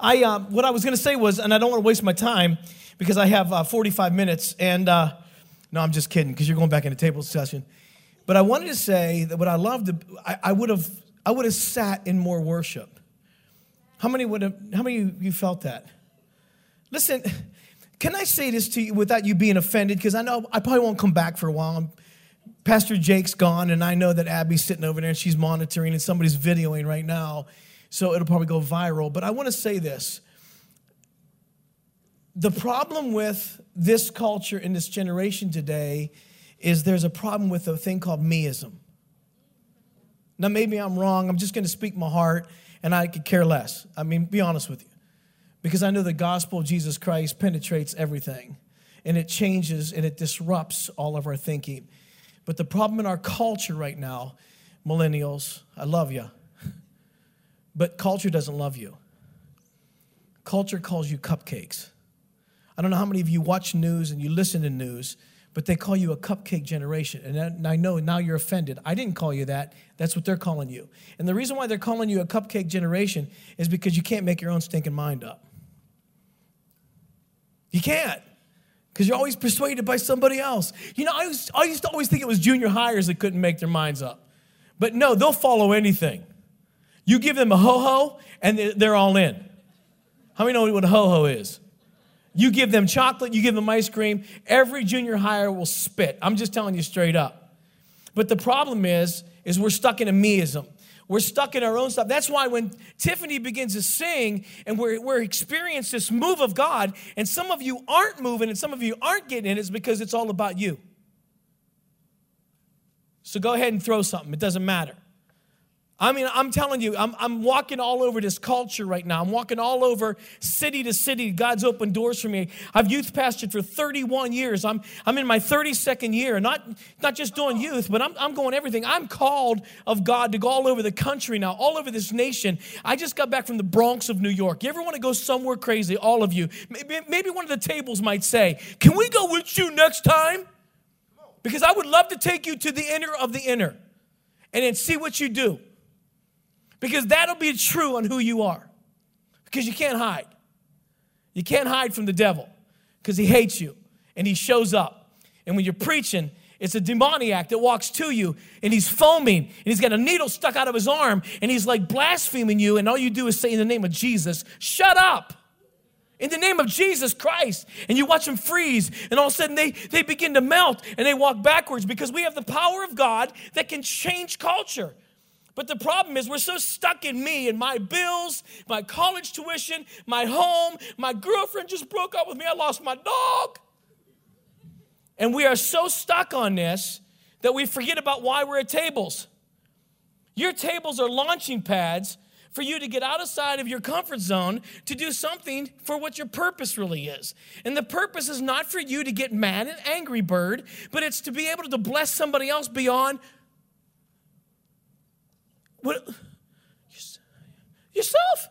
I, uh, what I was going to say was, and I don't want to waste my time because I have uh, 45 minutes, and uh, no, I'm just kidding because you're going back into table session. But I wanted to say that what I loved, I, I would have, I would have sat in more worship. How many would have, how many of you felt that? Listen, can I say this to you without you being offended? Because I know I probably won't come back for a while. I'm, Pastor Jake's gone, and I know that Abby's sitting over there and she's monitoring, and somebody's videoing right now. So it'll probably go viral. But I want to say this the problem with this culture in this generation today is there's a problem with a thing called meism. Now, maybe I'm wrong. I'm just going to speak my heart, and I could care less. I mean, be honest with you. Because I know the gospel of Jesus Christ penetrates everything, and it changes and it disrupts all of our thinking. But the problem in our culture right now, millennials, I love you, but culture doesn't love you. Culture calls you cupcakes. I don't know how many of you watch news and you listen to news, but they call you a cupcake generation. And I know now you're offended. I didn't call you that. That's what they're calling you. And the reason why they're calling you a cupcake generation is because you can't make your own stinking mind up. You can't. Because you're always persuaded by somebody else. You know, I used, I used to always think it was junior highers that couldn't make their minds up. But no, they'll follow anything. You give them a ho ho, and they're all in. How many know what a ho ho is? You give them chocolate, you give them ice cream, every junior higher will spit. I'm just telling you straight up. But the problem is, is we're stuck in a meism. We're stuck in our own stuff. That's why when Tiffany begins to sing and we're, we're experiencing this move of God, and some of you aren't moving and some of you aren't getting it, it's because it's all about you. So go ahead and throw something. It doesn't matter. I mean, I'm telling you, I'm, I'm walking all over this culture right now. I'm walking all over city to city. God's opened doors for me. I've youth pastored for 31 years. I'm, I'm in my 32nd year, not, not just doing youth, but I'm, I'm going everything. I'm called of God to go all over the country now, all over this nation. I just got back from the Bronx of New York. You ever want to go somewhere crazy? All of you. Maybe, maybe one of the tables might say, Can we go with you next time? Because I would love to take you to the inner of the inner and then see what you do. Because that'll be true on who you are. Because you can't hide. You can't hide from the devil because he hates you and he shows up. And when you're preaching, it's a demoniac that walks to you and he's foaming and he's got a needle stuck out of his arm and he's like blaspheming you. And all you do is say, In the name of Jesus, shut up. In the name of Jesus Christ. And you watch them freeze, and all of a sudden they, they begin to melt and they walk backwards because we have the power of God that can change culture. But the problem is, we're so stuck in me and my bills, my college tuition, my home. My girlfriend just broke up with me. I lost my dog. And we are so stuck on this that we forget about why we're at tables. Your tables are launching pads for you to get outside of your comfort zone to do something for what your purpose really is. And the purpose is not for you to get mad and angry bird, but it's to be able to bless somebody else beyond what? Yourself.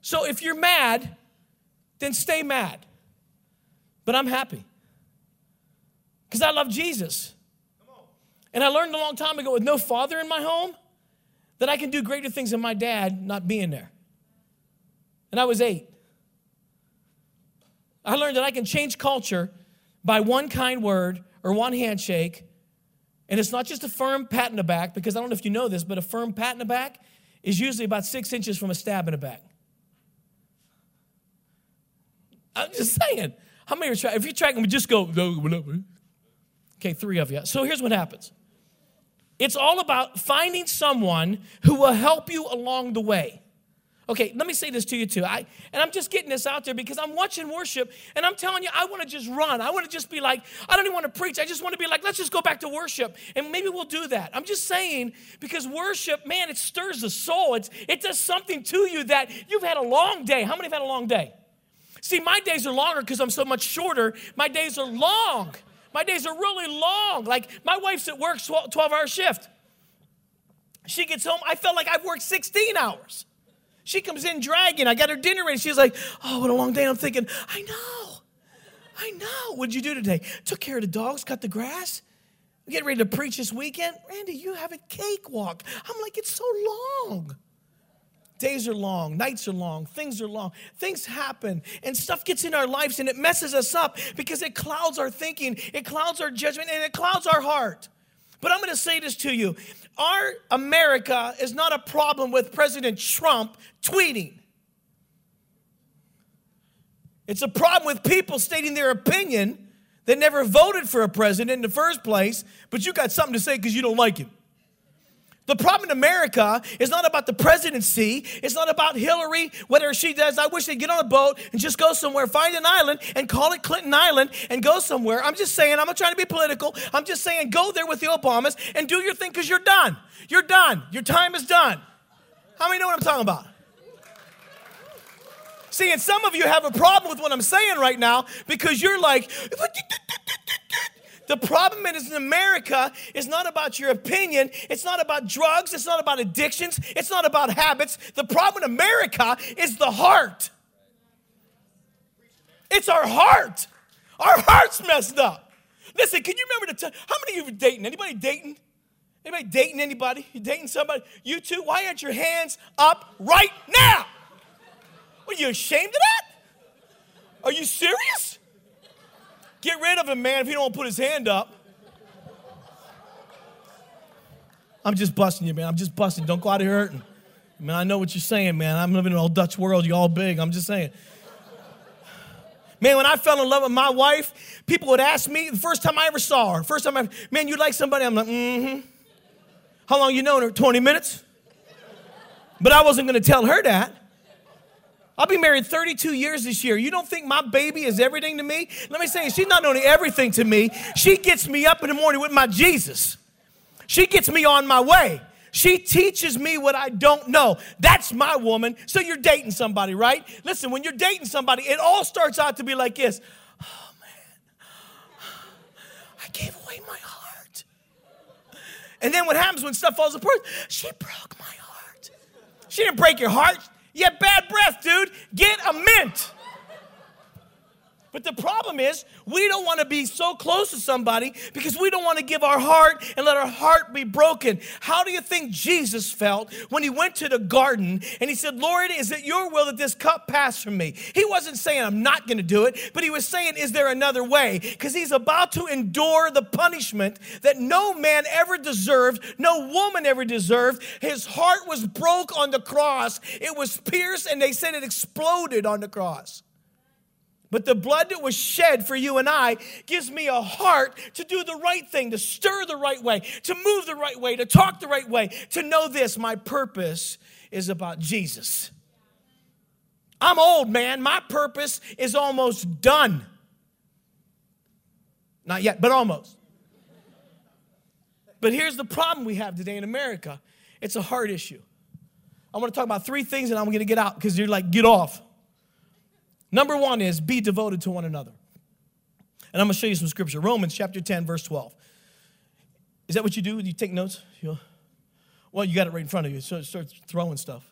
So if you're mad, then stay mad. But I'm happy because I love Jesus. And I learned a long time ago with no father in my home that I can do greater things than my dad not being there. And I was eight. I learned that I can change culture by one kind word or one handshake and it's not just a firm pat in the back, because I don't know if you know this, but a firm pat in the back is usually about six inches from a stab in the back. I'm just saying. How many are trying? If you're tracking, we just go. Okay, three of you. So here's what happens it's all about finding someone who will help you along the way. Okay, let me say this to you too. I, and I'm just getting this out there because I'm watching worship and I'm telling you, I want to just run. I want to just be like, I don't even want to preach. I just want to be like, let's just go back to worship. And maybe we'll do that. I'm just saying because worship, man, it stirs the soul. It's, it does something to you that you've had a long day. How many have had a long day? See, my days are longer because I'm so much shorter. My days are long. My days are really long. Like my wife's at work 12 hour shift. She gets home, I felt like I've worked 16 hours. She comes in dragging. I got her dinner ready. She's like, oh, what a long day. I'm thinking, I know. I know. What'd you do today? Took care of the dogs, cut the grass. We getting ready to preach this weekend. Randy, you have a cakewalk. I'm like, it's so long. Days are long, nights are long, things are long. Things happen, and stuff gets in our lives and it messes us up because it clouds our thinking, it clouds our judgment, and it clouds our heart. But I'm gonna say this to you our America is not a problem with President Trump tweeting. It's a problem with people stating their opinion that never voted for a president in the first place, but you got something to say because you don't like him. The problem in America is not about the presidency. It's not about Hillary, whether she does. I wish they'd get on a boat and just go somewhere, find an island, and call it Clinton Island and go somewhere. I'm just saying, I'm not trying to be political. I'm just saying, go there with the Obamas and do your thing because you're done. You're done. Your time is done. How many know what I'm talking about? See, and some of you have a problem with what I'm saying right now because you're like, the problem is in America is not about your opinion. It's not about drugs. It's not about addictions. It's not about habits. The problem in America is the heart. It's our heart. Our heart's messed up. Listen, can you remember the time? How many of you are dating? Anybody dating? Anybody dating anybody? You dating somebody? You two? Why aren't your hands up right now? Are you ashamed of that? Are you serious? Get rid of him, man, if he don't put his hand up. I'm just busting you, man. I'm just busting. Don't go out here hurting. Man, I know what you're saying, man. I'm living in an old Dutch world. You all big. I'm just saying. Man, when I fell in love with my wife, people would ask me the first time I ever saw her. First time I, man, you like somebody? I'm like, mm-hmm. How long you known her? 20 minutes. But I wasn't going to tell her that. I'll be married 32 years this year. You don't think my baby is everything to me? Let me say, she's not only everything to me, she gets me up in the morning with my Jesus. She gets me on my way. She teaches me what I don't know. That's my woman. So you're dating somebody, right? Listen, when you're dating somebody, it all starts out to be like this Oh, man, I gave away my heart. And then what happens when stuff falls apart? She broke my heart. She didn't break your heart. You have bad breath, dude. Get a mint. But the problem is, we don't want to be so close to somebody because we don't want to give our heart and let our heart be broken. How do you think Jesus felt when he went to the garden and he said, Lord, is it your will that this cup pass from me? He wasn't saying, I'm not going to do it, but he was saying, Is there another way? Because he's about to endure the punishment that no man ever deserved, no woman ever deserved. His heart was broke on the cross, it was pierced, and they said it exploded on the cross. But the blood that was shed for you and I gives me a heart to do the right thing, to stir the right way, to move the right way, to talk the right way, to know this my purpose is about Jesus. I'm old, man. My purpose is almost done. Not yet, but almost. But here's the problem we have today in America it's a heart issue. I want to talk about three things and I'm going to get out because you're like, get off. Number one is be devoted to one another. And I'm going to show you some scripture. Romans chapter 10, verse 12. Is that what you do? You take notes? You, well, you got it right in front of you. So start throwing stuff.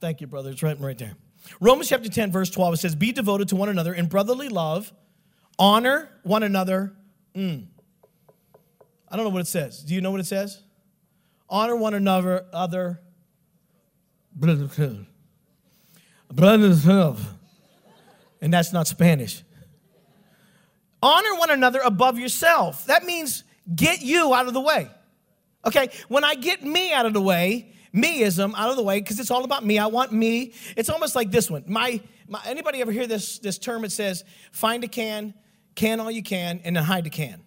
Thank you, brother. It's right, right there. Romans chapter 10, verse 12, it says, Be devoted to one another in brotherly love, honor one another. Mm. I don't know what it says. Do you know what it says? Honor one another, other. Brothers, brothers, and that's not Spanish. Honor one another above yourself. That means get you out of the way. Okay, when I get me out of the way, meism out of the way, because it's all about me. I want me. It's almost like this one. My, my anybody ever hear this this term? It says find a can, can all you can, and then hide the can.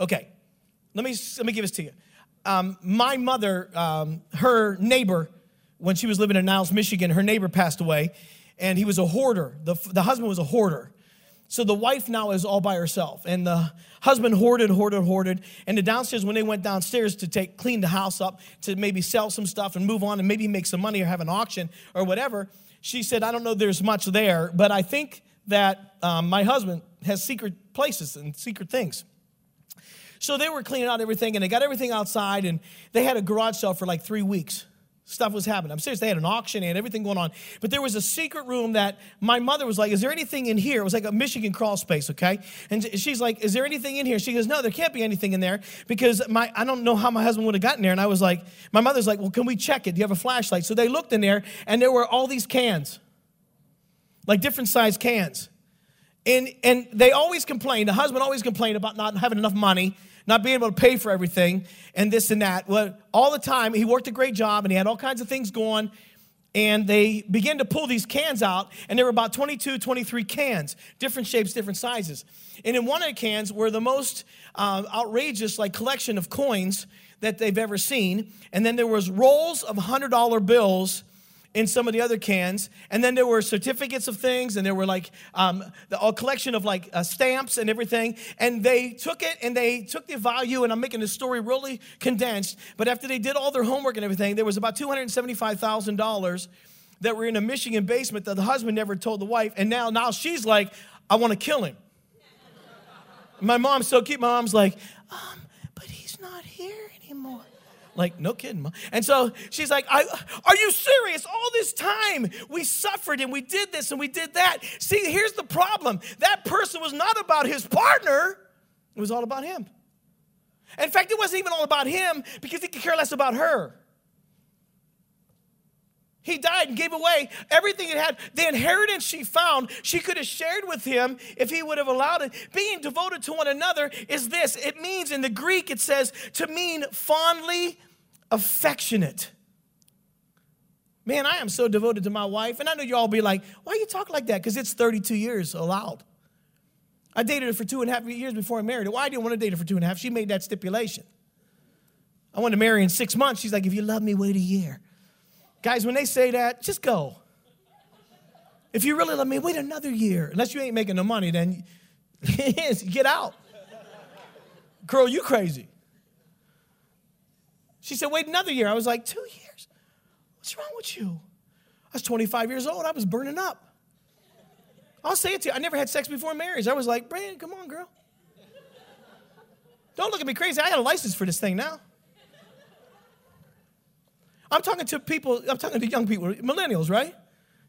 Okay, let me let me give this to you. Um, my mother, um, her neighbor, when she was living in Niles, Michigan, her neighbor passed away, and he was a hoarder. The, the husband was a hoarder. So the wife now is all by herself. And the husband hoarded, hoarded, hoarded. And the downstairs, when they went downstairs to take clean the house up, to maybe sell some stuff and move on and maybe make some money or have an auction or whatever, she said, I don't know there's much there, but I think that um, my husband has secret places and secret things. So they were cleaning out everything and they got everything outside and they had a garage sale for like three weeks. Stuff was happening. I'm serious. They had an auction and everything going on. But there was a secret room that my mother was like, Is there anything in here? It was like a Michigan crawl space, okay? And she's like, Is there anything in here? She goes, No, there can't be anything in there because my I don't know how my husband would have gotten there. And I was like, My mother's like, Well, can we check it? Do you have a flashlight? So they looked in there and there were all these cans, like different size cans. And, and they always complained, the husband always complained about not having enough money not being able to pay for everything and this and that. Well, all the time, he worked a great job and he had all kinds of things going. And they began to pull these cans out, and there were about 22, 23 cans, different shapes, different sizes. And in one of the cans were the most uh, outrageous, like, collection of coins that they've ever seen. And then there was rolls of $100 bills in some of the other cans. And then there were certificates of things, and there were like um, the, a collection of like uh, stamps and everything. And they took it and they took the value, and I'm making the story really condensed. But after they did all their homework and everything, there was about $275,000 that were in a Michigan basement that the husband never told the wife. And now, now she's like, I want to kill him. My mom's so cute. My mom's like, um, but he's not here anymore. Like, no kidding. And so she's like, Are you serious? All this time we suffered and we did this and we did that. See, here's the problem that person was not about his partner, it was all about him. In fact, it wasn't even all about him because he could care less about her. He died and gave away everything he had. The inheritance she found, she could have shared with him if he would have allowed it. Being devoted to one another is this it means in the Greek, it says to mean fondly affectionate. Man, I am so devoted to my wife. And I know you all be like, why you talk like that? Because it's 32 years allowed. I dated her for two and a half years before I married her. Why I didn't want to date her for two and a half? She made that stipulation. I wanted to marry in six months. She's like, if you love me, wait a year. Guys, when they say that, just go. If you really love me, wait another year. Unless you ain't making no money, then get out. Girl, you crazy. She said, wait another year. I was like, two years? What's wrong with you? I was 25 years old. I was burning up. I'll say it to you. I never had sex before marriage. I was like, Brandon, come on, girl. Don't look at me crazy. I got a license for this thing now. I'm talking to people, I'm talking to young people, millennials, right?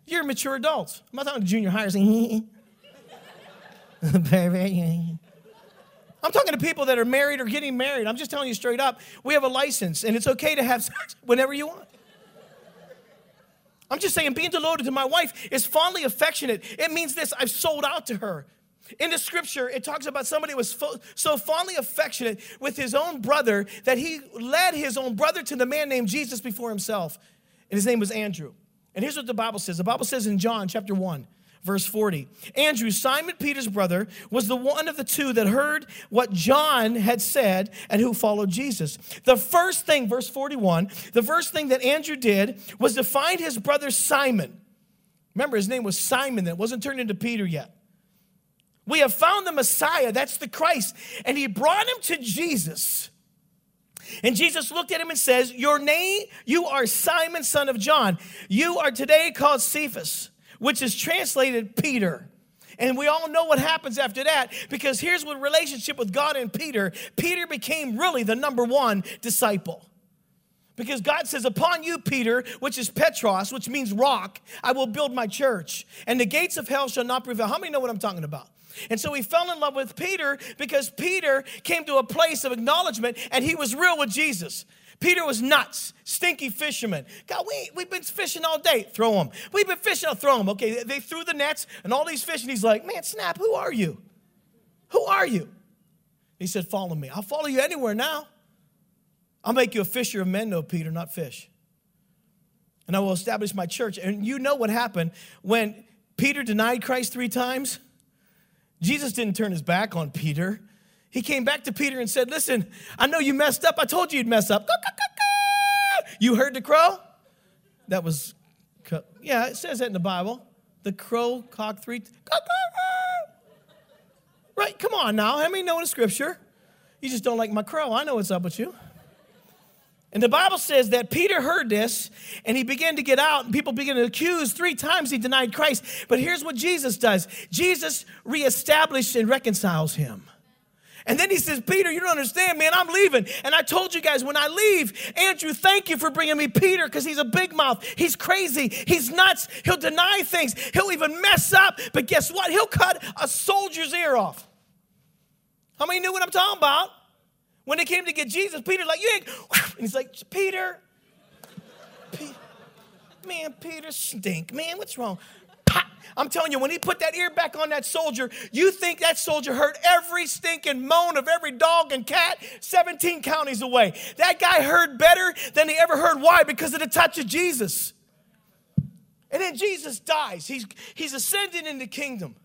You're mature adults. I'm not talking to junior highers. I'm talking to people that are married or getting married. I'm just telling you straight up, we have a license and it's okay to have sex whenever you want. I'm just saying, being devoted to my wife is fondly affectionate. It means this I've sold out to her. In the scripture, it talks about somebody who was fo- so fondly affectionate with his own brother that he led his own brother to the man named Jesus before himself. And his name was Andrew. And here's what the Bible says the Bible says in John chapter 1, verse 40 Andrew, Simon Peter's brother, was the one of the two that heard what John had said and who followed Jesus. The first thing, verse 41, the first thing that Andrew did was to find his brother Simon. Remember, his name was Simon that wasn't turned into Peter yet. We have found the Messiah, that's the Christ. And he brought him to Jesus. And Jesus looked at him and says, Your name, you are Simon, son of John. You are today called Cephas, which is translated Peter. And we all know what happens after that because here's what relationship with God and Peter, Peter became really the number one disciple. Because God says, Upon you, Peter, which is Petros, which means rock, I will build my church, and the gates of hell shall not prevail. How many know what I'm talking about? And so he fell in love with Peter because Peter came to a place of acknowledgement and he was real with Jesus. Peter was nuts, stinky fisherman. God, we, we've been fishing all day. Throw them. We've been fishing, I'll throw them. Okay, they threw the nets and all these fish, and he's like, man, snap, who are you? Who are you? He said, follow me. I'll follow you anywhere now. I'll make you a fisher of men, though, Peter, not fish. And I will establish my church. And you know what happened when Peter denied Christ three times? Jesus didn't turn his back on Peter. He came back to Peter and said, Listen, I know you messed up. I told you you'd mess up. You heard the crow? That was, yeah, it says that in the Bible. The crow cock three. Right, come on now. How many know in scripture? You just don't like my crow. I know what's up with you. And the Bible says that Peter heard this and he began to get out, and people began to accuse. Three times he denied Christ. But here's what Jesus does Jesus reestablishes and reconciles him. And then he says, Peter, you don't understand, man, I'm leaving. And I told you guys when I leave, Andrew, thank you for bringing me Peter because he's a big mouth. He's crazy. He's nuts. He'll deny things. He'll even mess up. But guess what? He'll cut a soldier's ear off. How many knew what I'm talking about? When they came to get Jesus, Peter's like, you ain't, and he's like, Peter, Peter man, Peter stink. Man, what's wrong? I'm telling you, when he put that ear back on that soldier, you think that soldier heard every stinking moan of every dog and cat 17 counties away. That guy heard better than he ever heard. Why? Because of the touch of Jesus. And then Jesus dies. He's, he's ascended in the kingdom.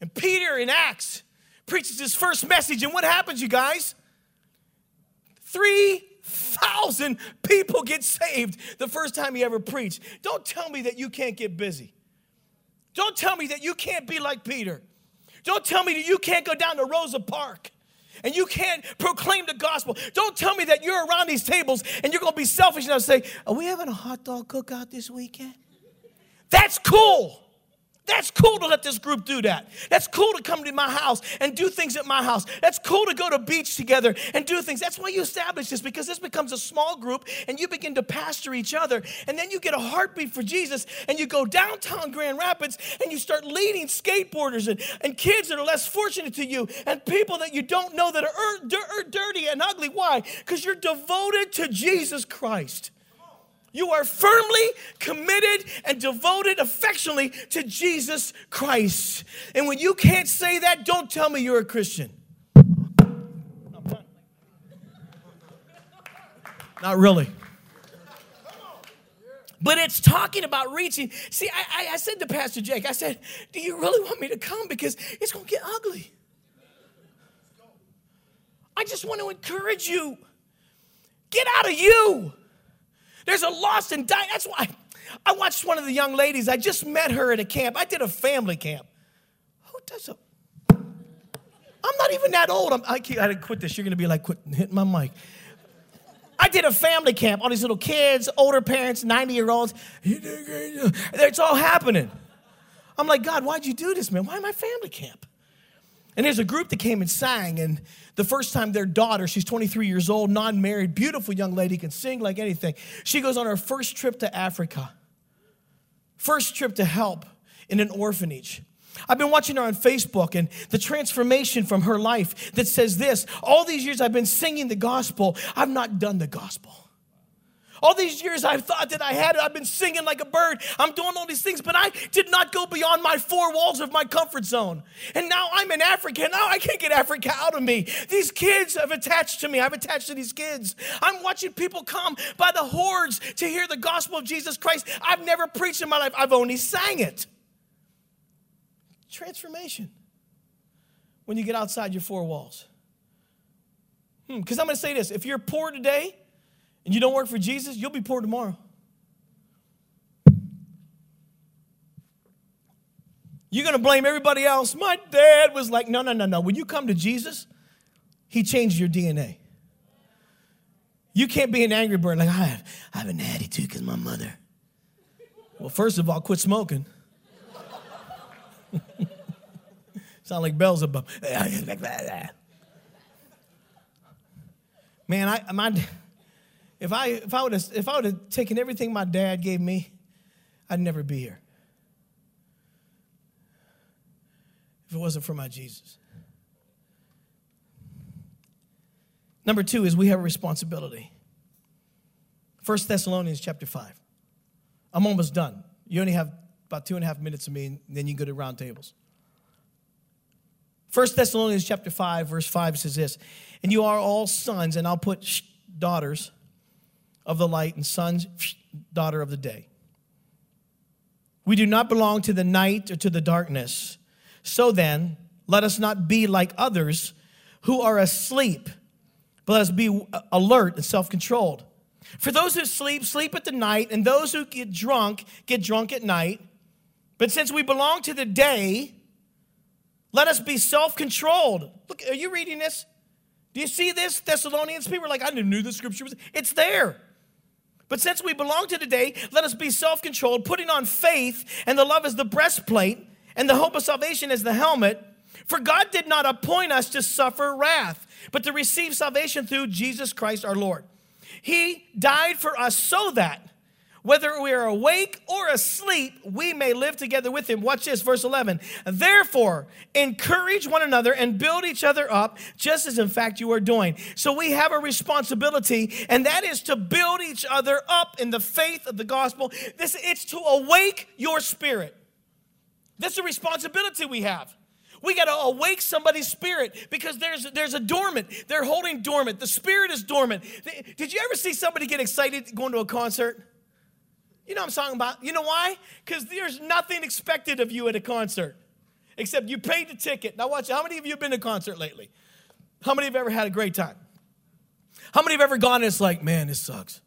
And Peter in Acts preaches his first message. And what happens, you guys? 3,000 people get saved the first time he ever preached. Don't tell me that you can't get busy. Don't tell me that you can't be like Peter. Don't tell me that you can't go down to Rosa Park and you can't proclaim the gospel. Don't tell me that you're around these tables and you're going to be selfish enough to say, Are we having a hot dog cookout this weekend? That's cool. That's cool to let this group do that. That's cool to come to my house and do things at my house. That's cool to go to beach together and do things. That's why you establish this because this becomes a small group and you begin to pastor each other. And then you get a heartbeat for Jesus and you go downtown Grand Rapids and you start leading skateboarders and, and kids that are less fortunate to you and people that you don't know that are er, er, dirty and ugly. Why? Because you're devoted to Jesus Christ. You are firmly committed and devoted affectionately to Jesus Christ. And when you can't say that, don't tell me you're a Christian. Not really. But it's talking about reaching. See, I, I, I, said to Pastor Jake, I said, Do you really want me to come? Because it's going to get ugly. I just want to encourage you. Get out of you. There's a lost and dying. That's why I watched one of the young ladies. I just met her at a camp. I did a family camp. Who does a? I'm not even that old. I'm, I, I had to quit this. You're going to be like, quit hitting my mic. I did a family camp. All these little kids, older parents, 90 year olds. It's all happening. I'm like, God, why'd you do this, man? Why my family camp? And there's a group that came and sang, and the first time their daughter, she's 23 years old, non married, beautiful young lady, can sing like anything. She goes on her first trip to Africa, first trip to help in an orphanage. I've been watching her on Facebook and the transformation from her life that says this all these years I've been singing the gospel, I've not done the gospel. All these years I've thought that I had it. I've been singing like a bird. I'm doing all these things, but I did not go beyond my four walls of my comfort zone. And now I'm in Africa. Now I can't get Africa out of me. These kids have attached to me. I've attached to these kids. I'm watching people come by the hordes to hear the gospel of Jesus Christ. I've never preached in my life, I've only sang it. Transformation when you get outside your four walls. Because hmm, I'm going to say this if you're poor today, and you don't work for Jesus, you'll be poor tomorrow. You're going to blame everybody else. My dad was like, no, no, no, no. When you come to Jesus, he changed your DNA. You can't be an angry bird like, I have, I have an attitude because my mother. Well, first of all, quit smoking. Sound like Beelzebub. Man, I, my, if I, if I would have, if I would have taken everything my dad gave me, I'd never be here. If it wasn't for my Jesus. Number two is we have a responsibility. 1 Thessalonians chapter 5. I'm almost done. You only have about two and a half minutes of me, and then you go to round tables. 1 Thessalonians chapter 5, verse 5 says this, and you are all sons, and I'll put daughters of the light and sons, daughter of the day. We do not belong to the night or to the darkness. So then, let us not be like others who are asleep, but let us be alert and self controlled. For those who sleep, sleep at the night, and those who get drunk, get drunk at night. But since we belong to the day, let us be self controlled. Look, are you reading this? Do you see this? Thessalonians people are like, I knew the scripture was. It's there. But since we belong to today, let us be self controlled, putting on faith and the love as the breastplate and the hope of salvation as the helmet. For God did not appoint us to suffer wrath, but to receive salvation through Jesus Christ our Lord. He died for us so that whether we are awake or asleep, we may live together with him. Watch this, verse 11. Therefore, encourage one another and build each other up, just as in fact you are doing. So we have a responsibility, and that is to build each other up in the faith of the gospel. This it's to awake your spirit. That's a responsibility we have. We got to awake somebody's spirit because there's there's a dormant. They're holding dormant. The spirit is dormant. Did you ever see somebody get excited going to a concert? You know what I'm talking about. You know why? Because there's nothing expected of you at a concert except you paid the ticket. Now, watch, how many of you have been to a concert lately? How many have ever had a great time? How many have ever gone and it's like, man, this sucks?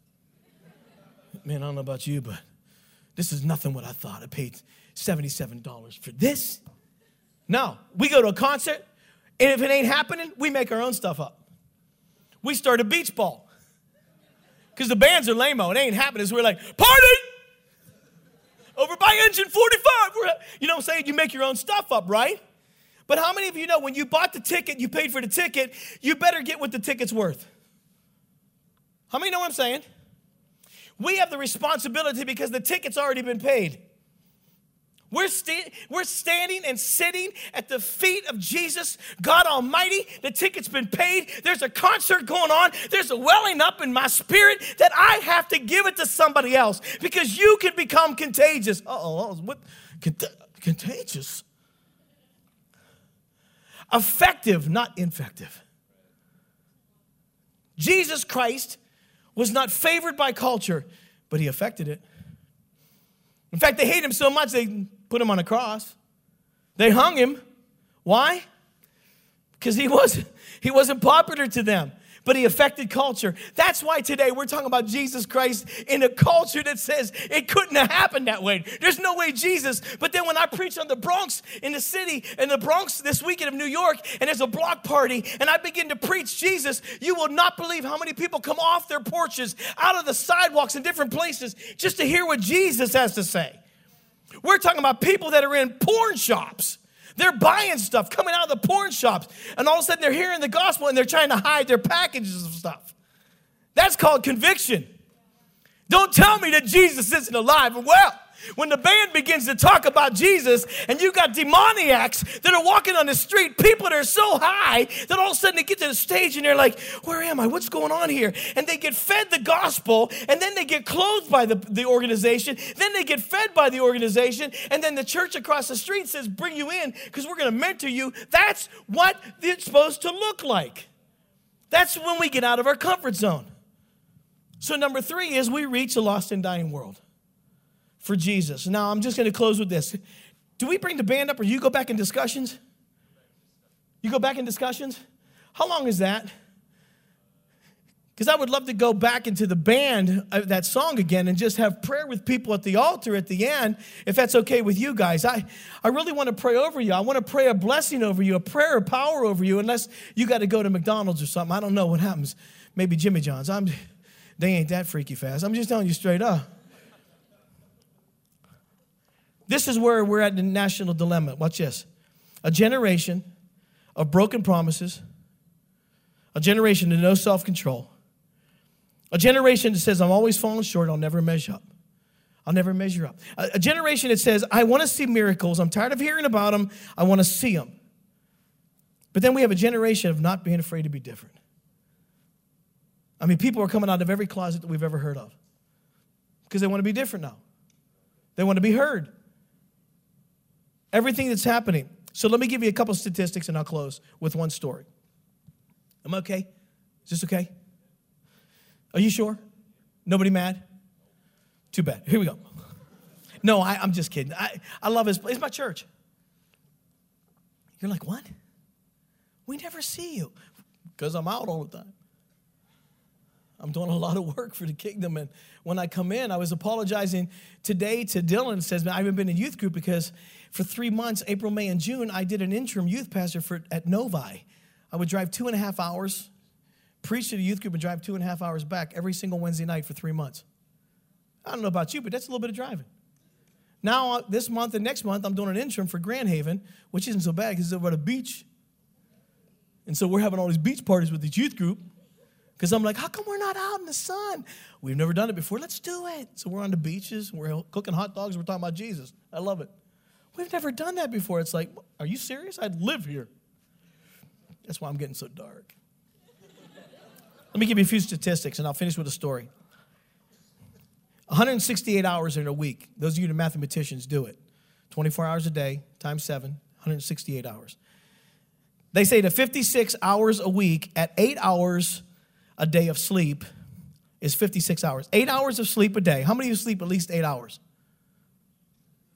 Man, I don't know about you, but this is nothing what I thought. I paid $77 for this. No, we go to a concert, and if it ain't happening, we make our own stuff up. We start a beach ball because the bands are lame It ain't happening. So we're like, party! over by engine 45. You know what I'm saying? You make your own stuff up, right? But how many of you know when you bought the ticket, you paid for the ticket, you better get what the ticket's worth? How many know what I'm saying? We have the responsibility because the ticket's already been paid. We're, sta- we're standing and sitting at the feet of Jesus, God Almighty. The ticket's been paid. There's a concert going on. There's a welling up in my spirit that I have to give it to somebody else because you can become contagious. oh, what? Cont- contagious? Effective, not infective. Jesus Christ was not favored by culture, but he affected it. In fact, they hate him so much they put him on a cross. They hung him. Why? Because he wasn't, he wasn't popular to them but he affected culture. That's why today we're talking about Jesus Christ in a culture that says it couldn't have happened that way. There's no way Jesus. But then when I preach on the Bronx in the city, in the Bronx this weekend of New York, and there's a block party, and I begin to preach Jesus, you will not believe how many people come off their porches, out of the sidewalks in different places, just to hear what Jesus has to say. We're talking about people that are in porn shops. They're buying stuff coming out of the porn shops, and all of a sudden they're hearing the gospel and they're trying to hide their packages of stuff. That's called conviction. Don't tell me that Jesus isn't alive and well. When the band begins to talk about Jesus and you got demoniacs that are walking on the street, people that are so high that all of a sudden they get to the stage and they're like, Where am I? What's going on here? And they get fed the gospel and then they get clothed by the, the organization. Then they get fed by the organization. And then the church across the street says, Bring you in because we're going to mentor you. That's what it's supposed to look like. That's when we get out of our comfort zone. So, number three is we reach a lost and dying world for Jesus. Now, I'm just going to close with this. Do we bring the band up or you go back in discussions? You go back in discussions? How long is that? Because I would love to go back into the band of that song again and just have prayer with people at the altar at the end, if that's okay with you guys. I, I really want to pray over you. I want to pray a blessing over you, a prayer of power over you, unless you got to go to McDonald's or something. I don't know what happens. Maybe Jimmy John's. I'm, they ain't that freaky fast. I'm just telling you straight up. This is where we're at the national dilemma. Watch this. A generation of broken promises, a generation of no self control, a generation that says, I'm always falling short, I'll never measure up. I'll never measure up. A, a generation that says, I want to see miracles, I'm tired of hearing about them, I want to see them. But then we have a generation of not being afraid to be different. I mean, people are coming out of every closet that we've ever heard of because they want to be different now. They want to be heard everything that's happening. So let me give you a couple statistics and I'll close with one story. Am I okay? Is this okay? Are you sure? Nobody mad? Too bad. Here we go. No, I, am just kidding. I, I love his It's my church. You're like, what? We never see you. Because I'm out all the time. I'm doing a lot of work for the kingdom. And when I come in, I was apologizing today to Dylan. Says, man, I haven't been in youth group because for three months, April, May, and June, I did an interim youth pastor for, at Novi. I would drive two and a half hours, preach to the youth group, and drive two and a half hours back every single Wednesday night for three months. I don't know about you, but that's a little bit of driving. Now, uh, this month and next month, I'm doing an interim for Grand Haven, which isn't so bad because it's over at a beach. And so we're having all these beach parties with this youth group. Because I'm like, how come we're not out in the sun? We've never done it before. Let's do it. So we're on the beaches, we're cooking hot dogs, we're talking about Jesus. I love it. We've never done that before. It's like, are you serious? I'd live here. That's why I'm getting so dark. Let me give you a few statistics and I'll finish with a story. 168 hours in a week. Those of you mathematicians do it. 24 hours a day times seven, 168 hours. They say that 56 hours a week at eight hours a day of sleep is 56 hours. Eight hours of sleep a day. How many of you sleep at least eight hours?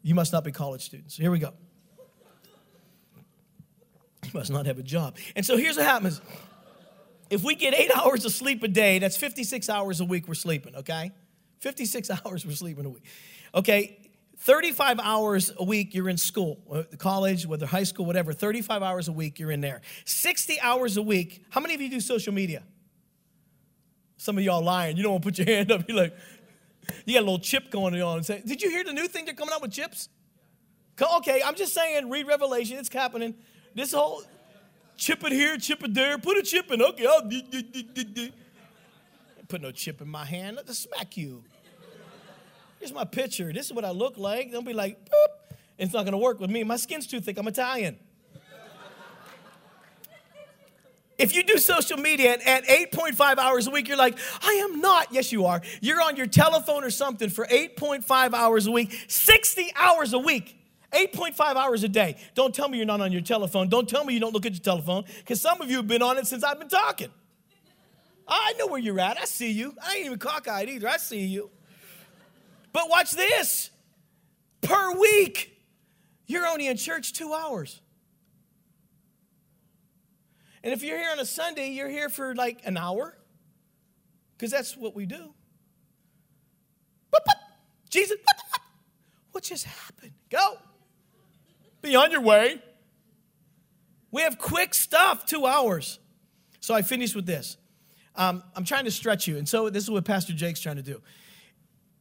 You must not be college students. Here we go. You must not have a job. And so here's what happens. If we get eight hours of sleep a day, that's 56 hours a week we're sleeping, okay? 56 hours we're sleeping a week. Okay, 35 hours a week you're in school, uh, college, whether high school, whatever, 35 hours a week you're in there. 60 hours a week. How many of you do social media? Some of y'all lying. You don't want to put your hand up. You're like, you got a little chip going on and say, Did you hear the new thing they're coming out with chips? Okay, I'm just saying, read Revelation, it's happening. This whole chip it here, chip it there, put a chip in. Okay, oh, I'll put no chip in my hand. Me smack you. Here's my picture. This is what I look like. Don't be like, boop. It's not gonna work with me. My skin's too thick. I'm Italian. If you do social media at 8.5 hours a week, you're like, I am not. Yes, you are. You're on your telephone or something for 8.5 hours a week, 60 hours a week. 8.5 hours a day. Don't tell me you're not on your telephone. Don't tell me you don't look at your telephone, because some of you have been on it since I've been talking. I know where you're at. I see you. I ain't even cockeyed either. I see you. But watch this per week, you're only in church two hours. And if you're here on a Sunday, you're here for like an hour, because that's what we do. Jesus, what just happened? Go. Be on your way. We have quick stuff, two hours. So I finished with this. Um, I'm trying to stretch you. And so this is what Pastor Jake's trying to do.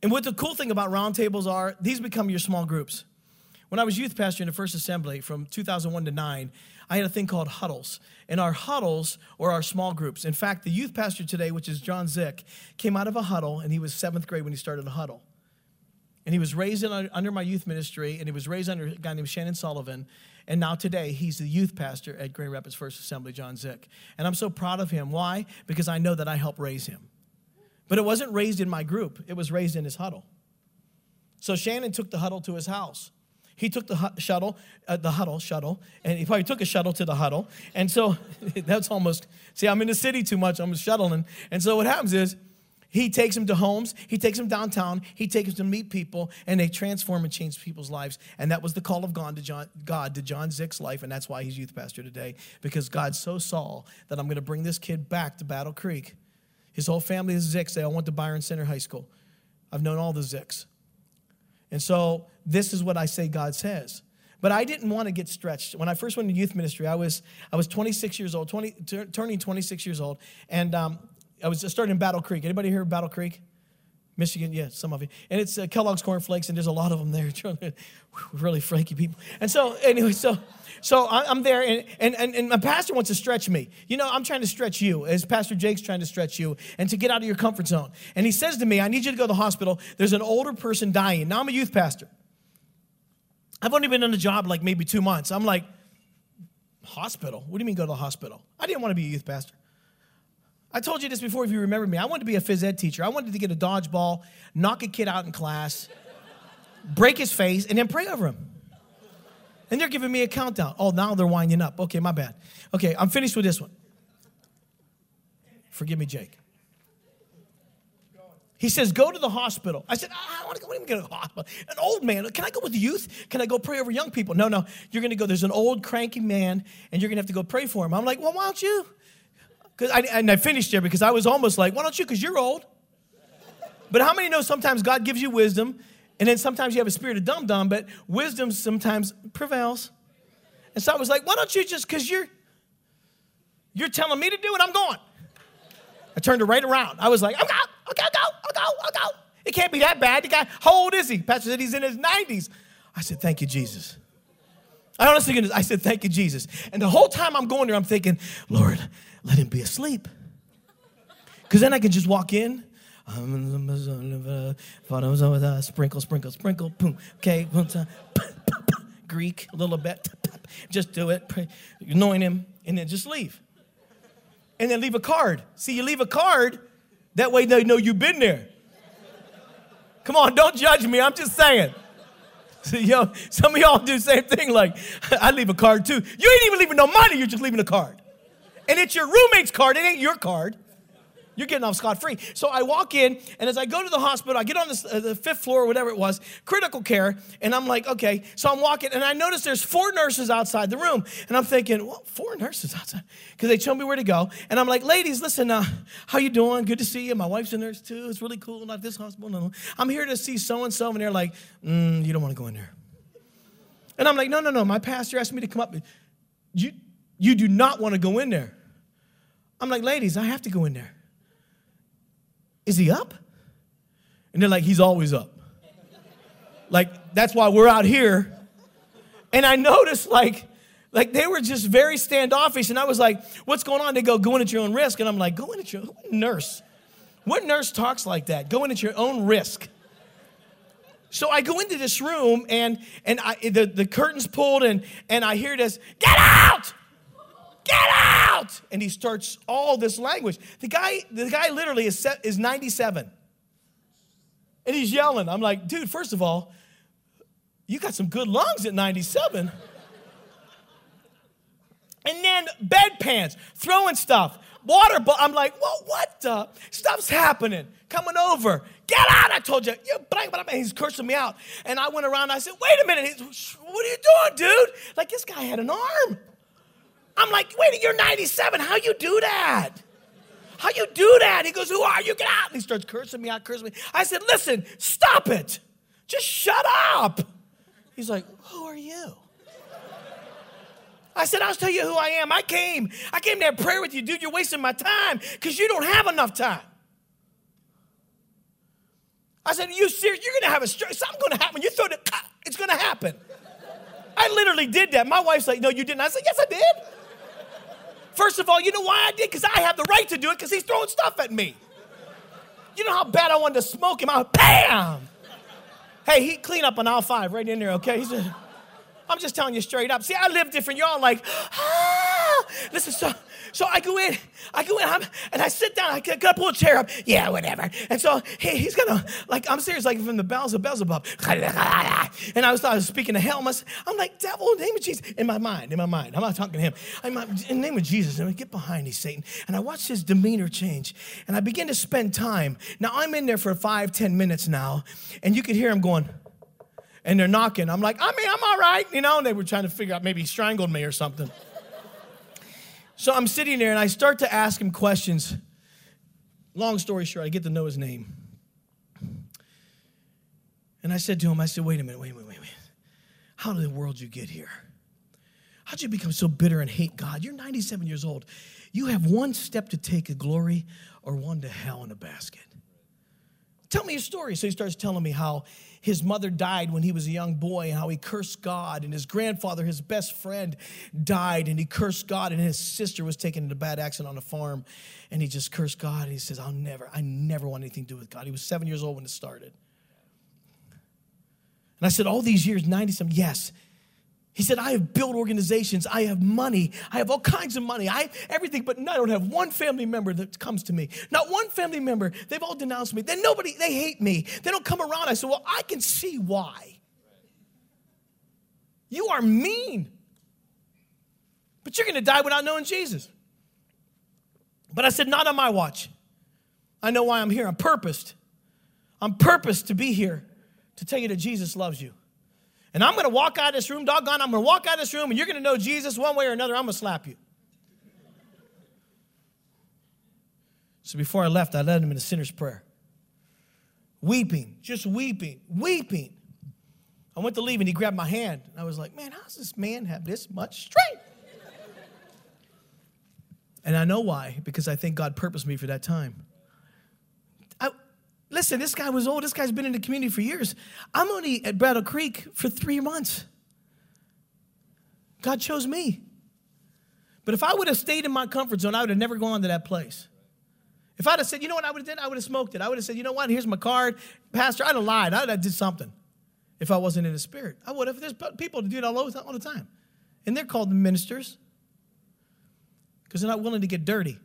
And what the cool thing about roundtables are, these become your small groups. When I was youth pastor in the first assembly from 2001 to 9, I had a thing called huddles. And our huddles or our small groups. In fact, the youth pastor today, which is John Zick, came out of a huddle and he was seventh grade when he started a huddle. And he was raised in, under my youth ministry and he was raised under a guy named Shannon Sullivan. And now today, he's the youth pastor at Grand Rapids First Assembly, John Zick. And I'm so proud of him. Why? Because I know that I helped raise him. But it wasn't raised in my group, it was raised in his huddle. So Shannon took the huddle to his house. He took the shuttle, uh, the huddle shuttle, and he probably took a shuttle to the huddle. And so that's almost, see, I'm in the city too much, I'm shuttling. And so what happens is, he takes them to homes, he takes them downtown, he takes them to meet people, and they transform and change people's lives. And that was the call of God to John, God to John Zick's life, and that's why he's youth pastor today, because God so saw that I'm going to bring this kid back to Battle Creek. His whole family is Zicks. They all went to Byron Center High School. I've known all the Zicks. And so this is what I say God says. But I didn't want to get stretched. When I first went to youth ministry, I was, I was 26 years old, 20, t- turning 26 years old, and um, I was starting in Battle Creek. Anybody hear Battle Creek? Michigan, yeah, some of you. And it's uh, Kellogg's Corn Flakes, and there's a lot of them there. really flaky people. And so, anyway, so so I'm there, and, and, and my pastor wants to stretch me. You know, I'm trying to stretch you, as Pastor Jake's trying to stretch you, and to get out of your comfort zone. And he says to me, I need you to go to the hospital. There's an older person dying. Now I'm a youth pastor. I've only been on the job like maybe two months. I'm like, hospital? What do you mean go to the hospital? I didn't want to be a youth pastor. I told you this before if you remember me. I wanted to be a phys ed teacher. I wanted to get a dodgeball, knock a kid out in class, break his face, and then pray over him. And they're giving me a countdown. Oh, now they're winding up. Okay, my bad. Okay, I'm finished with this one. Forgive me, Jake. He says, go to the hospital. I said, I want to go. go to the hospital. An old man. Can I go with youth? Can I go pray over young people? No, no. You're going to go. There's an old, cranky man, and you're going to have to go pray for him. I'm like, well, why don't you? I, and I finished there because I was almost like, why don't you? Because you're old. But how many know sometimes God gives you wisdom, and then sometimes you have a spirit of dumb dumb, but wisdom sometimes prevails. And so I was like, why don't you just, because you're, you're telling me to do it, I'm going. I turned it right around. I was like, I'll go, I'll go, I'll go, I'll go. It can't be that bad. The guy, how old is he? Pastor said he's in his 90s. I said, Thank you, Jesus. I honestly, I said, Thank you, Jesus. And the whole time I'm going there, I'm thinking, Lord, let him be asleep. Because then I can just walk in. Sprinkle, sprinkle, sprinkle, boom. Okay, Greek a little bit. Just do it. Anoint him, and then just leave. And then leave a card. See, you leave a card, that way they know you've been there. Come on, don't judge me. I'm just saying. See, yo, some of y'all do the same thing. Like, I leave a card too. You ain't even leaving no money, you're just leaving a card. And it's your roommate's card, it ain't your card. You're getting off scot free. So I walk in, and as I go to the hospital, I get on this, uh, the fifth floor or whatever it was, critical care, and I'm like, okay. So I'm walking, and I notice there's four nurses outside the room, and I'm thinking, well, four nurses outside, because they told me where to go. And I'm like, ladies, listen, uh, how you doing? Good to see you. My wife's a nurse too. It's really cool. Not this hospital. No, I'm here to see so and so, and they're like, mm, you don't want to go in there. And I'm like, no, no, no. My pastor asked me to come up. You, you do not want to go in there. I'm like, ladies, I have to go in there. Is he up? And they're like, He's always up. Like, that's why we're out here. And I noticed, like, like they were just very standoffish. And I was like, What's going on? They go, Go in at your own risk. And I'm like, Go in at your nurse. What nurse talks like that? Go in at your own risk. So I go into this room and and I, the, the curtains pulled and and I hear this, get out! Get out! And he starts all this language. The guy, the guy literally is, set, is 97. And he's yelling. I'm like, dude, first of all, you got some good lungs at 97. and then bedpans, throwing stuff, water. But I'm like, well, what the? Stuff's happening. Coming over. Get out, I told you. You blank, but he's cursing me out. And I went around, I said, wait a minute. He's, what are you doing, dude? Like, this guy had an arm. I'm like, wait, you're 97. How you do that? How you do that? He goes, who are you? Get out. And he starts cursing me out, cursing me. I said, listen, stop it. Just shut up. He's like, who are you? I said, I'll tell you who I am. I came. I came to have prayer with you, dude. You're wasting my time because you don't have enough time. I said, Are you serious? You're going to have a stroke. Something's going to happen. You throw it, it's going to happen. I literally did that. My wife's like, No, you didn't. I said, Yes, I did. First of all, you know why I did? Because I have the right to do it because he's throwing stuff at me. You know how bad I wanted to smoke him out? Bam! Hey, he clean up on aisle five right in there, okay? A, I'm just telling you straight up. See, I live different. You're all like, ah. Listen, so so I go in, I go in, I'm, and I sit down. I gotta pull a chair up. Yeah, whatever. And so he, he's gonna, like, I'm serious, like from the bells of Beelzebub. And I was, I was speaking to hell. I'm like, devil, in the name of Jesus. In my mind, in my mind. I'm not talking to him. I'm in the name of Jesus. And I get behind me, Satan. And I watch his demeanor change. And I begin to spend time. Now I'm in there for five, ten minutes now. And you could hear him going, and they're knocking. I'm like, I mean, I'm all right, you know. And they were trying to figure out maybe he strangled me or something. So I'm sitting there and I start to ask him questions. Long story short, I get to know his name. And I said to him, I said, wait a minute, wait, a minute, wait, wait, wait. How in the world you get here? How'd you become so bitter and hate God? You're 97 years old. You have one step to take to glory or one to hell in a basket. Tell me your story. So he starts telling me how his mother died when he was a young boy and how he cursed God, and his grandfather, his best friend, died and he cursed God, and his sister was taken in a bad accident on a farm, and he just cursed God. And he says, I'll never, I never want anything to do with God. He was seven years old when it started. And I said, All these years, 90 something, yes, he said, I have built organizations, I have money, I have all kinds of money, I have everything, but I don't have one family member that comes to me. Not one family member. They've all denounced me. Then nobody, they hate me. They don't come around. I said, Well, I can see why. You are mean. But you're gonna die without knowing Jesus. But I said, Not on my watch. I know why I'm here. I'm purposed. I'm purposed to be here to tell you that Jesus loves you. And I'm going to walk out of this room, doggone, I'm going to walk out of this room and you're going to know Jesus one way or another. I'm going to slap you. So before I left, I led him in a sinner's prayer. Weeping, just weeping, weeping. I went to leave and he grabbed my hand. And I was like, man, how does this man have this much strength? and I know why, because I think God purposed me for that time. Listen, this guy was old. This guy's been in the community for years. I'm only at Battle Creek for three months. God chose me. But if I would have stayed in my comfort zone, I would have never gone to that place. If I'd have said, you know what I would have done? I would have smoked it. I would have said, you know what? Here's my card. Pastor, I'd have lied. I'd have did something if I wasn't in the spirit. I would have. There's people that do it all, all the time. And they're called ministers because they're not willing to get dirty.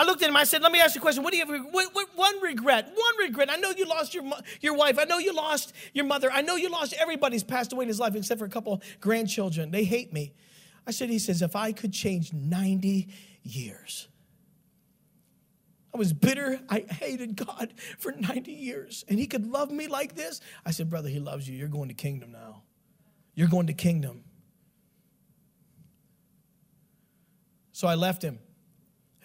I looked at him. I said, "Let me ask you a question. What do you have? What, what, one regret? One regret. I know you lost your your wife. I know you lost your mother. I know you lost everybody's passed away in his life except for a couple grandchildren. They hate me." I said, "He says, if I could change ninety years." I was bitter. I hated God for 90 years. And he could love me like this. I said, Brother, he loves you. You're going to kingdom now. You're going to kingdom. So I left him.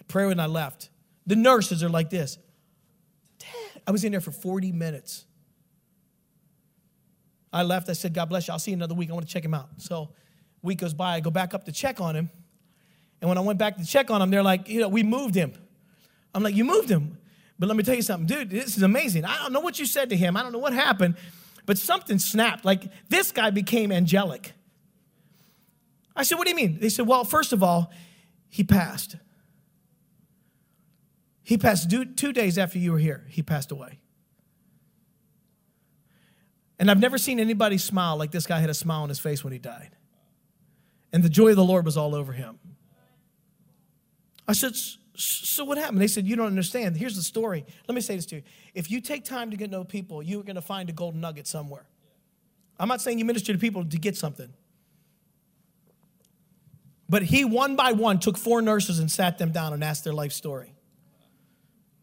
Prayed and I left. The nurses are like this. Dad. I was in there for 40 minutes. I left. I said, God bless you. I'll see you another week. I want to check him out. So week goes by. I go back up to check on him. And when I went back to check on him, they're like, you know, we moved him. I'm like, you moved him. But let me tell you something, dude, this is amazing. I don't know what you said to him. I don't know what happened, but something snapped. Like this guy became angelic. I said, what do you mean? They said, well, first of all, he passed. He passed two days after you were here. He passed away. And I've never seen anybody smile like this guy had a smile on his face when he died. And the joy of the Lord was all over him. I said, so what happened? They said, You don't understand. Here's the story. Let me say this to you. If you take time to get to know people, you're going to find a golden nugget somewhere. I'm not saying you minister to people to get something. But he, one by one, took four nurses and sat them down and asked their life story.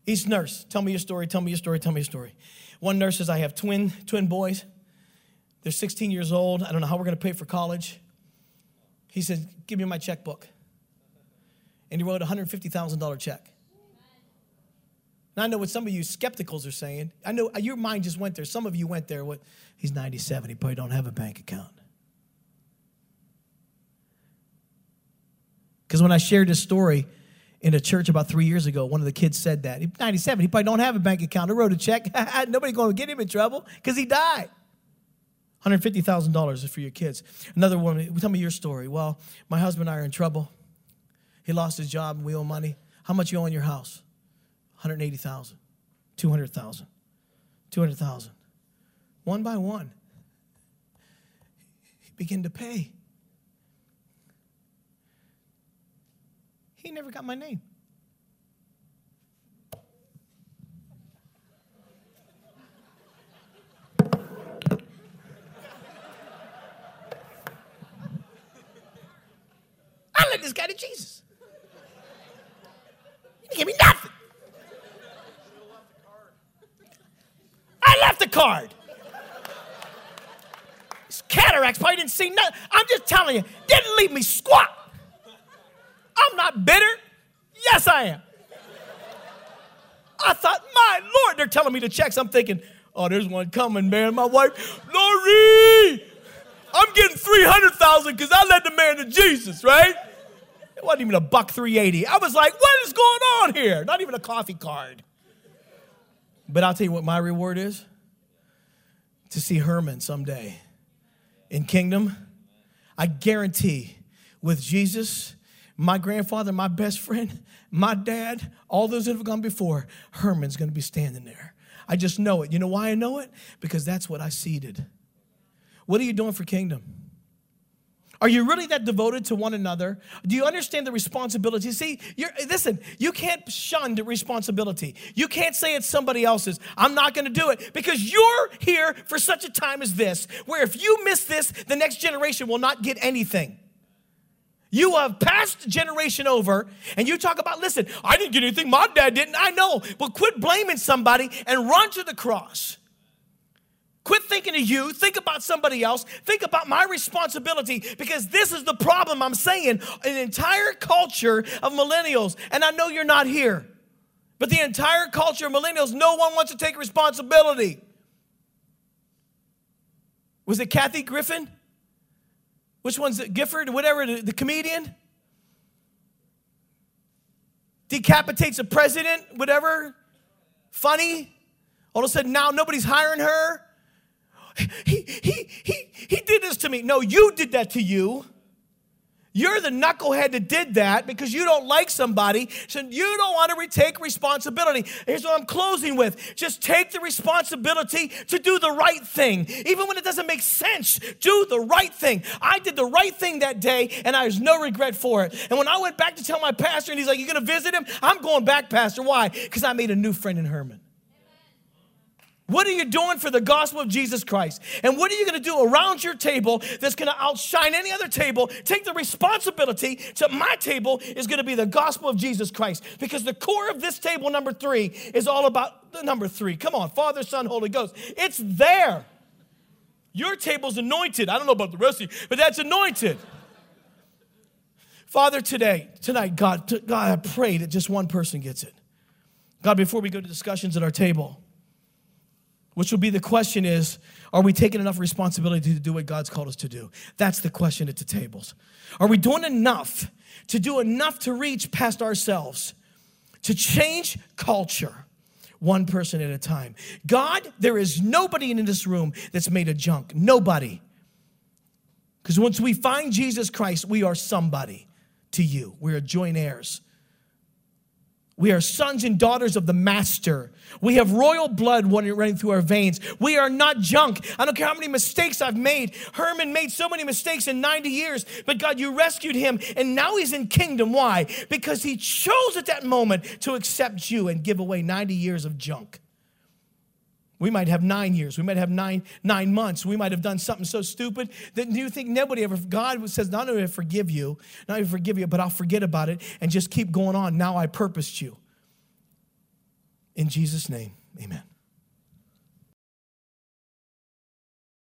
Each nurse, tell me your story, tell me your story, tell me your story. One nurse says, I have twin, twin boys. They're 16 years old. I don't know how we're going to pay for college. He said, Give me my checkbook and he wrote a $150,000 check. Now, I know what some of you skepticals are saying. I know uh, your mind just went there. Some of you went there. What? He's 97. He probably don't have a bank account. Because when I shared this story in a church about three years ago, one of the kids said that. He's 97. He probably don't have a bank account. I wrote a check. Nobody going to get him in trouble because he died. $150,000 is for your kids. Another woman, tell me your story. Well, my husband and I are in trouble. He lost his job and we owe money. How much you owe on your house? 180,000, 200,000, 200,000. One by one, he began to pay. He never got my name. I led this guy to Jesus. He gave me nothing. I left the card. These cataracts probably didn't see nothing. I'm just telling you, didn't leave me squat. I'm not bitter. Yes, I am. I thought, my Lord, they're telling me to check. So I'm thinking, oh, there's one coming, man. My wife, Lori, I'm getting 300,000 because I led the man to Jesus, right? It wasn't even a buck 380. I was like, what is going on here? Not even a coffee card. But I'll tell you what my reward is to see Herman someday in kingdom. I guarantee with Jesus, my grandfather, my best friend, my dad, all those that have gone before, Herman's going to be standing there. I just know it. You know why I know it? Because that's what I seeded. What are you doing for kingdom? Are you really that devoted to one another? Do you understand the responsibility? See, you're, listen, you can't shun the responsibility. You can't say it's somebody else's. I'm not going to do it because you're here for such a time as this, where if you miss this, the next generation will not get anything. You have passed the generation over, and you talk about, listen, I didn't get anything, my dad didn't. I know, but quit blaming somebody and run to the cross. Quit thinking of you. Think about somebody else. Think about my responsibility because this is the problem I'm saying. An entire culture of millennials, and I know you're not here, but the entire culture of millennials, no one wants to take responsibility. Was it Kathy Griffin? Which one's it? Gifford? Whatever, the, the comedian? Decapitates a president, whatever. funny. All of a sudden now nobody's hiring her. He, he, he, he did this to me. No, you did that to you. You're the knucklehead that did that because you don't like somebody, so you don't want to take responsibility. Here's what I'm closing with just take the responsibility to do the right thing. Even when it doesn't make sense, do the right thing. I did the right thing that day, and I have no regret for it. And when I went back to tell my pastor, and he's like, You're to visit him? I'm going back, Pastor. Why? Because I made a new friend in Herman. What are you doing for the gospel of Jesus Christ? And what are you going to do around your table that's going to outshine any other table? Take the responsibility to my table is going to be the gospel of Jesus Christ. Because the core of this table, number three, is all about the number three. Come on, Father, Son, Holy Ghost. It's there. Your table's anointed. I don't know about the rest of you, but that's anointed. Father, today, tonight, God, God, I pray that just one person gets it. God, before we go to discussions at our table, which will be the question is are we taking enough responsibility to do what god's called us to do? That's the question at the tables. Are we doing enough to do enough to reach past ourselves to change culture one person at a time? God there is nobody in this room that's made of junk. Nobody. Because once we find jesus christ we are somebody to you. We are joint heirs we are sons and daughters of the Master. We have royal blood running through our veins. We are not junk. I don't care how many mistakes I've made. Herman made so many mistakes in 90 years, but God, you rescued him, and now he's in kingdom. Why? Because he chose at that moment to accept you and give away 90 years of junk. We might have nine years. We might have nine, nine months. We might have done something so stupid that you think nobody ever, God says, not only I forgive you, not only forgive you, but I'll forget about it and just keep going on. Now I purposed you. In Jesus' name, amen.